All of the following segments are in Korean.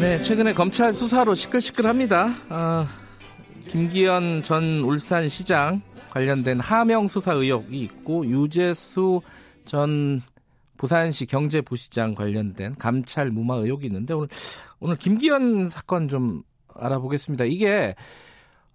네, 최근에 검찰 수사로 시끌시끌합니다. 아, 김기현 전 울산시장 관련된 하명 수사 의혹이 있고 유재수 전 부산시 경제부시장 관련된 감찰 무마 의혹이 있는데 오늘 오늘 김기현 사건 좀 알아보겠습니다. 이게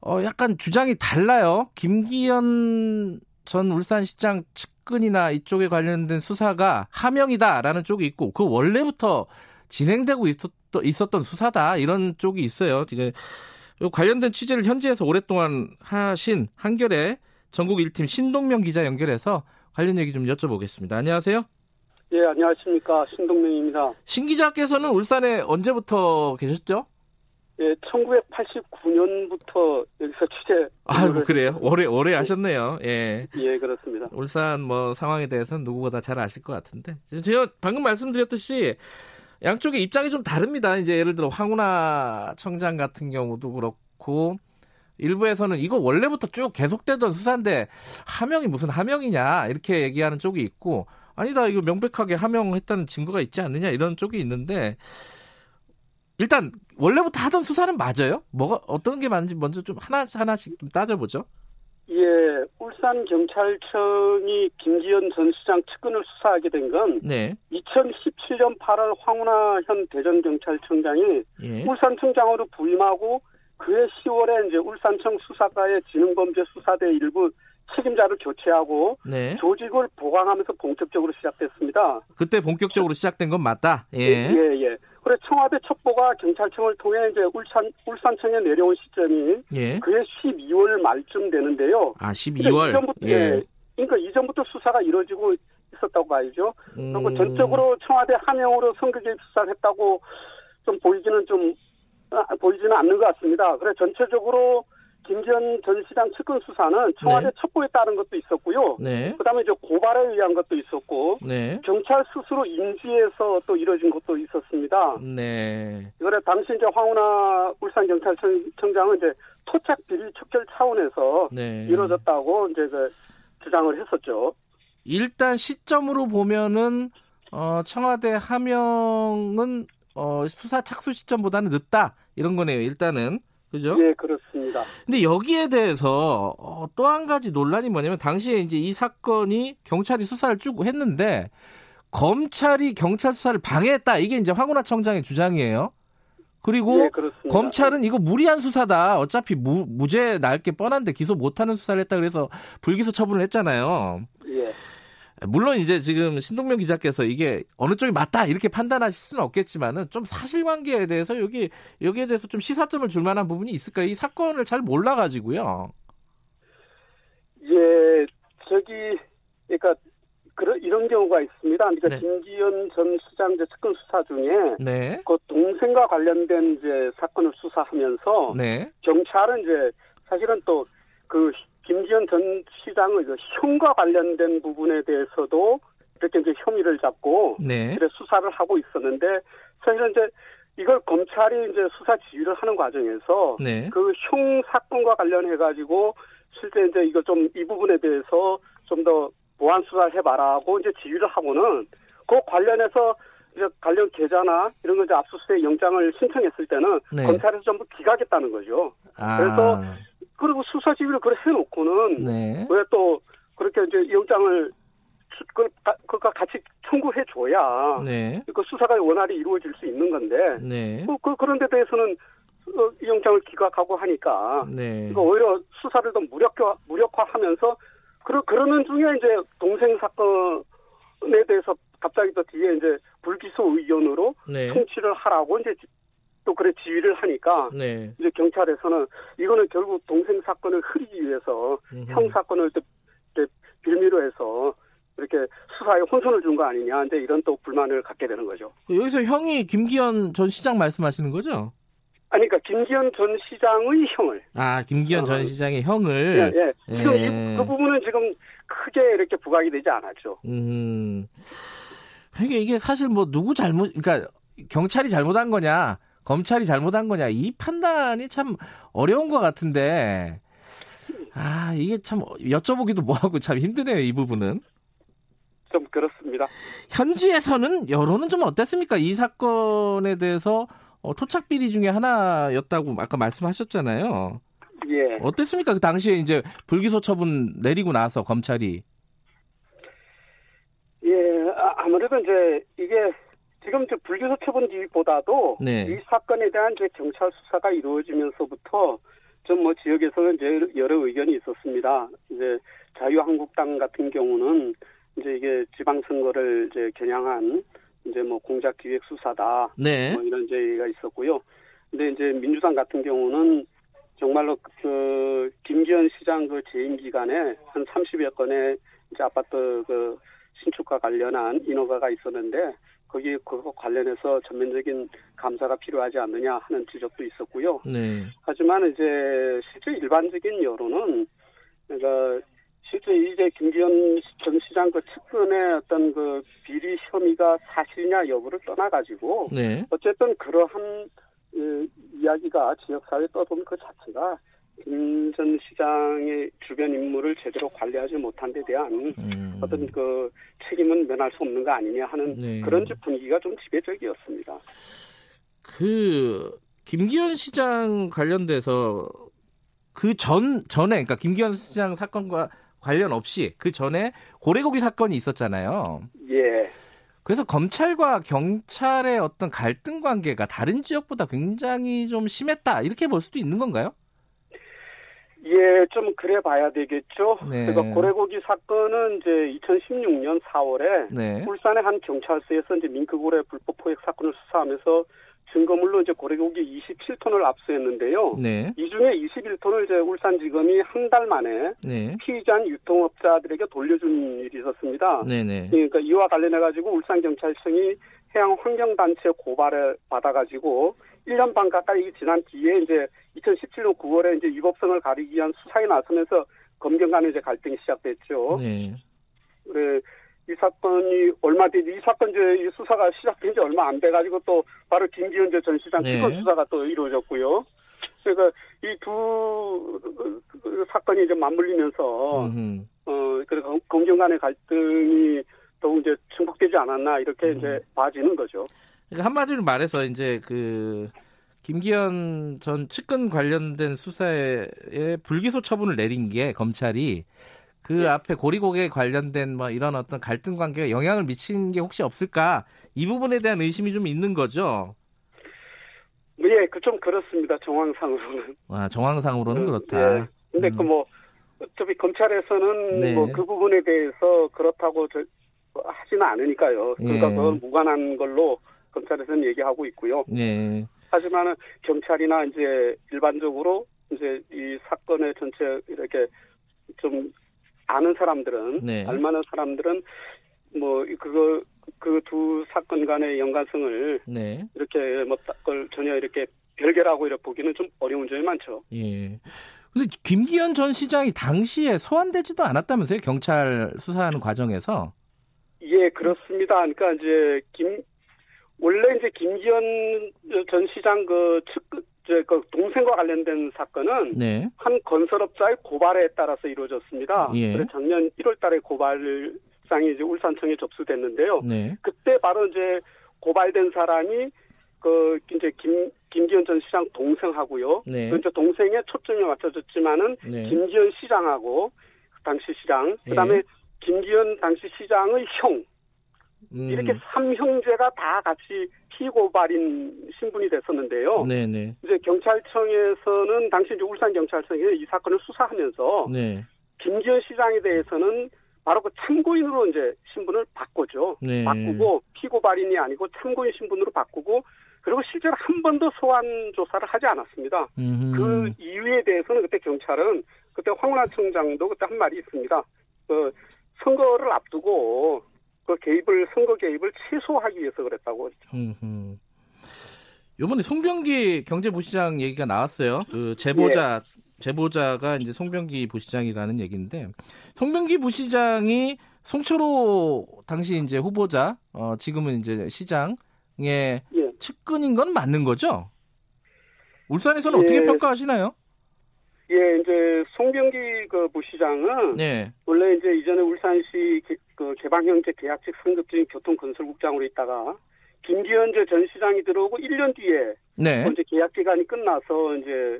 어 약간 주장이 달라요. 김기현 전 울산시장 측근이나 이쪽에 관련된 수사가 하명이다라는 쪽이 있고 그 원래부터 진행되고 있었던, 있었던 수사다 이런 쪽이 있어요. 지금 관련된 취재를 현지에서 오랫동안 하신 한결의 전국 1팀 신동명 기자 연결해서 관련 얘기 좀 여쭤보겠습니다. 안녕하세요. 예, 안녕하십니까. 신동명입니다. 신 기자께서는 울산에 언제부터 계셨죠? 예, 1989년부터 여기서 취재. 아이고, 그래요? 오래, 오래 하셨네요. 예. 예, 그렇습니다. 울산 뭐 상황에 대해서는 누구보다 잘 아실 것 같은데. 제가 방금 말씀드렸듯이 양쪽의 입장이 좀 다릅니다. 이제 예를 들어 황운하 청장 같은 경우도 그렇고 일부에서는 이거 원래부터 쭉 계속되던 수사인데 하명이 무슨 하명이냐 이렇게 얘기하는 쪽이 있고 아니다 이거 명백하게 하명했다는 증거가 있지 않느냐 이런 쪽이 있는데 일단 원래부터 하던 수사는 맞아요? 뭐가 어떤 게 맞는지 먼저 좀 하나 하나씩 좀 따져보죠. 예, 울산 경찰청이 김기현 전 시장 측근을 수사하게 된 건 네. 2017년 8월 황운하 현 대전 경찰청장이 예. 울산청장으로 부임하고 그해 10월에 이제 울산청 수사과의 지능범죄 수사대 일부 책임자를 교체하고 네. 조직을 보강하면서 본격적으로 시작됐습니다. 그때 본격적으로 시작된 건 맞다. 예, 예. 예. 그래 청와대 첩보가 경찰청을 통해 이제 울산 울산청에 내려온 시점이 예. 그해 12월 말쯤 되는데요. 아, 12월. 이전부터 예. 그러니까 이전부터 수사가 이루어지고 있었다고 봐야죠. 음. 그리고 전적으로 청와대 하명으로 선거개입 수사를 했다고 좀 보이기는 좀 아, 보이지는 않는 것 같습니다. 그래 전체적으로 김기현 전 시장 측근 수사는 청와대 네. 첩보에 따른 것도 있었고요. 네. 그다음에 이제 고발에 의한 것도 있었고 네. 경찰 스스로 인지해서 또 이뤄진 것도 있었습니다. 네. 그래 당시 이제 황운하 울산 경찰청장은 이제 토착 비리 척결 차원에서 네. 이루어졌다고 이제 그 주장을 했었죠. 일단 시점으로 보면은 어, 청와대 하명은 어, 수사 착수 시점보다는 늦다 이런 거네요. 일단은 그죠? 예, 그렇습니다. 근데 여기에 대해서 어, 또 한 가지 논란이 뭐냐면 당시에 이제 이 사건이 경찰이 수사를 쭉 했는데 검찰이 경찰 수사를 방해했다. 이게 이제 황운하 청장의 주장이에요. 그리고 네, 검찰은 이거 무리한 수사다. 어차피 무, 무죄 날 게 뻔한데 기소 못하는 수사를 했다. 그래서 불기소 처분을 했잖아요. 예. 물론 이제 지금 신동명 기자께서 이게 어느 쪽이 맞다 이렇게 판단하실 수는 없겠지만은 좀 사실관계에 대해서 여기 여기에 대해서 좀 시사점을 줄 만한 부분이 있을까요? 이 사건을 잘 몰라가지고요. 예, 저기 그러니까 그런 이런 경우가 있습니다. 그러니까 네. 김기현 전 시장 이제 특검 수사 중에 네. 그 동생과 관련된 이제 사건을 수사하면서 네. 경찰은 이제 사실은 또그 김기현 전 시장의 그 형과 관련된 부분에 대해서도 이렇게 이제 혐의를 잡고 네. 수사를 하고 있었는데 사실은 이제 이걸 검찰이 이제 수사 지휘를 하는 과정에서 네. 그형 사건과 관련해 가지고 실제 이제 이거 좀 이 부분에 대해서 좀 더 보완 수사를 해봐라고 이제 지휘를 하고는 그 관련해서 이제 관련 계좌나 이런 거 이제 압수수색 영장을 신청했을 때는 네. 검찰에서 전부 기각했다는 거죠. 아. 그래서 그리고 수사 지휘를 그래 해놓고는 네. 왜또 그렇게 이제 영장을 그, 그가 같이 청구해 줘야 네. 그 수사가 원활히 이루어질 수 있는 건데 네. 그, 그 그런 데 대해서는 어, 영장을 기각하고 하니까 네. 그 오히려 수사를 더 무력화 무력화하면서 그러 그러는 중에 이제 동생 사건에 대해서 갑자기 또 뒤에 이제 불기소 의견으로 네. 통치를 하라고 이제 또 그래 지휘를 하니까 네. 이제 경찰에서는 이거는 결국 동생 사건을 흐리기 위해서 음흠. 형 사건을 또 빌미로 해서 이렇게 수사에 혼선을 준 거 아니냐 이제 이런 또 불만을 갖게 되는 거죠. 여기서 형이 김기현 전 시장 말씀하시는 거죠? 아니 그러니까 김기현 전 시장의 형을. 아 김기현 어, 전 시장의 형을. 예, 예. 지금 예. 이, 그 부분은 지금 크게 이렇게 부각이 되지 않았죠. 음. 이게 이게 사실 뭐 누구 잘못 그러니까 경찰이 잘못한 거냐 검찰이 잘못한 거냐. 이 판단이 참 어려운 것 같은데. 아 이게 참 여쭤보기도 뭐하고 참 힘드네요 이 부분은. 좀 그렇습니다. 현지에서는 여론은 좀 어땠습니까? 이 사건에 대해서 어, 토착 비리 중에 하나였다고 아까 말씀하셨잖아요. 예. 어땠습니까? 그 당시에 이제 불기소 처분 내리고 나서 검찰이. 예 아, 아무래도 이제 이게 지금 저 불기소 처분 뒤보다도 네. 이 사건에 대한 이제 경찰 수사가 이루어지면서부터 좀 뭐 지역에서 이제 여러 의견이 있었습니다. 이제 자유한국당 같은 경우는 이제 이게 지방선거를 이제 겨냥한 이제 뭐 공작 기획 수사다. 네. 뭐 이런 얘기가 있었고요. 근데 이제 민주당 같은 경우는 정말로 그 김기현 시장 그 재임 기간에 한 30여 건의 이제 아파트 그 신축과 관련한 인허가가 있었는데 거기 그거 관련해서 전면적인 감사가 필요하지 않느냐 하는 지적도 있었고요. 네. 하지만 이제 실제 일반적인 여론은 그러니까 실제 이제 김기현 전 시장 그 측근의 어떤 그 비리 혐의가 사실이냐 여부를 떠나가지고 네. 어쨌든 그러한 그 이야기가 지역사회에 떠도는 그 자체가 김 전 시장의 주변 인물을 제대로 관리하지 못한 데 대한 음. 어떤 그 책임은 면할 수 없는 거 아니냐 하는 네. 그런 분위기가 좀 지배적이었습니다. 그 김기현 시장 관련돼서 그 전 전에 그러니까 김기현 시장 사건과 관련 없이 그 전에 고래고기 사건이 있었잖아요. 예. 그래서 검찰과 경찰의 어떤 갈등 관계가 다른 지역보다 굉장히 좀 심했다 이렇게 볼 수도 있는 건가요? 예, 좀 그래 봐야 되겠죠. 네. 그래서 고래고기 사건은 이제 2016년 4월에 네. 울산의 한 경찰서에서 이제 밍크고래 불법 포획 사건을 수사하면서 증거물로 이제 고래고기 27톤을 압수했는데요. 네. 이 중에 21톤을 이제 울산지검이 한 달 만에 네. 피의자 유통업자들에게 돌려준 일이 있었습니다. 네네. 네. 그러니까 이와 관련해 가지고 울산 경찰청이 해양 환경단체 고발을 받아가지고 1년 반 가까이 지난 뒤에 이제 2017년 9월에 이제 위법성을 가리기 위한 수사에 나서면서 검경 간의 이제 갈등이 시작됐죠. 네. 그래, 이 사건이 얼마 뒤, 이 사건 이제 이 수사가 시작된 지 얼마 안 돼가지고 또 바로 김기현 전 시장 네. 피건 수사가 또 이루어졌고요. 그러니까 이 두 사건이 이제 맞물리면서 음흠. 어 그래서 검경 간의 갈등이 더욱 이제 증폭되지 않았나 이렇게 음. 이제 봐지는 거죠. 그러니까 한마디로 말해서 이제 그 김기현 전 측근 관련된 수사에 불기소 처분을 내린 게 검찰이 그 네. 앞에 고리고개 관련된 뭐 이런 어떤 갈등 관계가 영향을 미친 게 혹시 없을까 이 부분에 대한 의심이 좀 있는 거죠. 예, 그 좀 그렇습니다. 정황상으로는. 아, 정황상으로는 음, 그렇다. 예. 근데 음. 그뭐 어차피 검찰에서는 네. 뭐그 부분에 대해서 그렇다고 저, 하지는 않으니까요. 그러니까 예. 그건 무관한 걸로 검찰에서는 얘기하고 있고요. 네. 하지만은 경찰이나 이제 일반적으로 이제 이 사건의 전체 이렇게 좀 아는 사람들은 네. 알만한 사람들은 뭐 그거 그 두 사건 간의 연관성을 네. 이렇게 뭐 그걸 전혀 이렇게 별개라고 이렇게 보기는 좀 어려운 점이 많죠. 예. 근데 김기현 전 시장이 당시에 소환되지도 않았다면서요? 경찰 수사하는 과정에서? 예, 그렇습니다. 그러니까 이제 김 원래 이제 김기현 전 시장 그 측, 그 동생과 관련된 사건은 네. 한 건설업자의 고발에 따라서 이루어졌습니다. 예. 그래서 작년 1월 달에 고발상이 이제 울산청에 접수됐는데요. 네. 그때 바로 이제 고발된 사람이 그 이제 김 김기현 전 시장 동생하고요. 네. 그 이제 동생의 초점이 맞춰졌지만은 네. 김기현 시장하고 당시 시장 그다음에 예. 김기현 당시 시장의 형 음. 이렇게 삼형제가 다 같이 피고발인 신분이 됐었는데요. 네네. 네. 이제 경찰청에서는 당시 이제 울산 경찰청에 이 사건을 수사하면서 네. 김기현 시장에 대해서는 바로 그 참고인으로 이제 신분을 바꾸죠. 네. 바꾸고 피고발인이 아니고 참고인 신분으로 바꾸고 그리고 실제로 한 번도 소환 조사를 하지 않았습니다. 음흠. 그 이유에 대해서는 그때 경찰은 그때 황운하 청장도 그때 한 말이 있습니다. 그 선거를 앞두고 그 개입을 선거 개입을 최소화하기 위해서 그랬다고 그랬죠. 요번에 송병기 경제부시장 얘기가 나왔어요. 그 제보자 예. 제보자가 이제 송병기 부시장이라는 얘기인데 송병기 부시장이 송철호 당시 이제 후보자 어 지금은 이제 시장의 예. 측근인 건 맞는 거죠? 울산에서는 예. 어떻게 평가하시나요? 예, 이제 송병기 그 부시장은 네. 원래 이제 이전에 울산시 개, 그 개방형제 계약직 승급진 교통건설국장으로 있다가 김기현제 전 시장이 들어오고 1년 뒤에 네. 이제 계약 기간이 끝나서 이제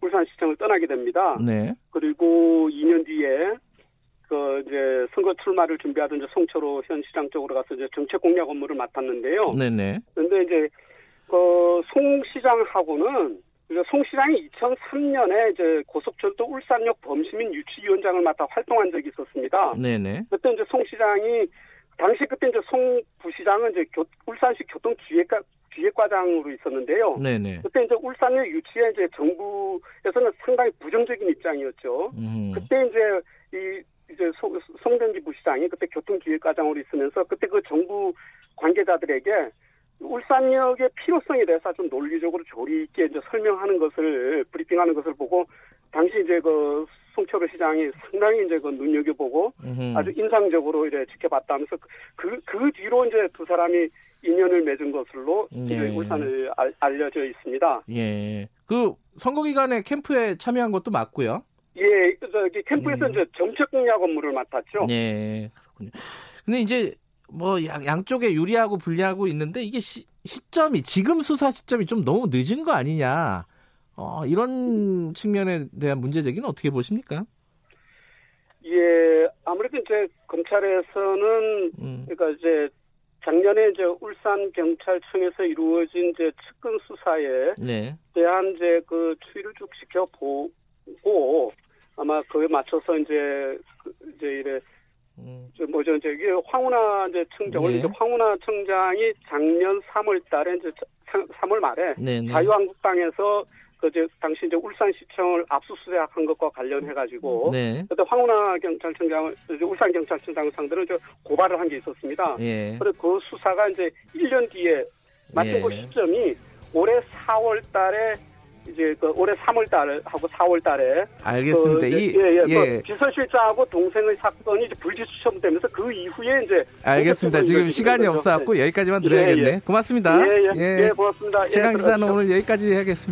울산시청을 떠나게 됩니다. 네. 그리고 2년 뒤에 그 이제 선거 출마를 준비하던 이제 송철호 현 시장 쪽으로 가서 이제 정책 공략 업무를 맡았는데요. 네네. 그런데 이제 그 송 시장하고는 송 시장이 2003년에 이제 고속철도 울산역 범시민 유치위원장을 맡아 활동한 적이 있었습니다. 네네. 그때 이제 송 시장이 당시 그때 이제 송 부시장은 이제 교, 울산시 교통기획과 기획과장으로 있었는데요. 네네. 그때 이제 울산역 유치에 이제 정부에서는 상당히 부정적인 입장이었죠. 음. 그때 이제 이 이제 소, 송병기 부시장이 그때 교통기획과장으로 있으면서 그때 그 정부 관계자들에게 울산역의 필요성에 대해서 좀 논리적으로 조리 있게 이제 설명하는 것을 브리핑하는 것을 보고 당시 이제 그 송철호 시장이 상당히 이제 그 눈여겨보고 음흠. 아주 인상적으로 이제 지켜봤다면서 그, 그 뒤로 이제 두 사람이 인연을 맺은 것으로 네. 울산을 알, 알려져 있습니다. 예. 그 선거 기간에 캠프에 참여한 것도 맞고요. 예, 저기 캠프에서 음. 이제 정책 공략 업무를 맡았죠. 네, 그렇군요. 근데 이제 뭐 양, 양쪽에 유리하고 불리하고 있는데 이게 시, 시점이 지금 수사 시점이 좀 너무 늦은 거 아니냐. 어, 이런 측면에 대한 문제 제기는 어떻게 보십니까? 예, 아무래도 이제 검찰에서는 음. 그러니까 이제 작년에 이제 울산 경찰청에서 이루어진 이제 측근 수사에 네. 대한 이제 그 추이를 쭉 지켜 보고 아마 그에 맞춰서 이제 그 이제 이래 뭐죠 이제 이게 황운하 이제 청장 네. 이제 황운하 청장이 작년 3월달에 이제 3월 말에 네, 네. 자유한국당에서 그 이제 당시 이제 울산시청을 압수수색한 것과 관련해 가지고 네. 그때 황운하 경찰청장을 울산 경찰청장 상대로 저 고발을 한 게 있었습니다. 예. 그래서 그 수사가 이제 1년 뒤에 마침 예. 그 시점이 올해 4월달에 이제 그 올해 3월 달하고 4월 달에 알겠습니다. 그, 이, 예, 예, 그 예. 그 비서실장하고 동생의 사건이 이제 불기수첨되면서 그 이후에 이제 알겠습니다. 지금 시간이 없어 갖고 네. 여기까지만 들어야겠네. 예, 예. 고맙습니다. 예, 예, 예. 고맙습니다. 최강 기사는 오늘 여기까지 해야겠습니다.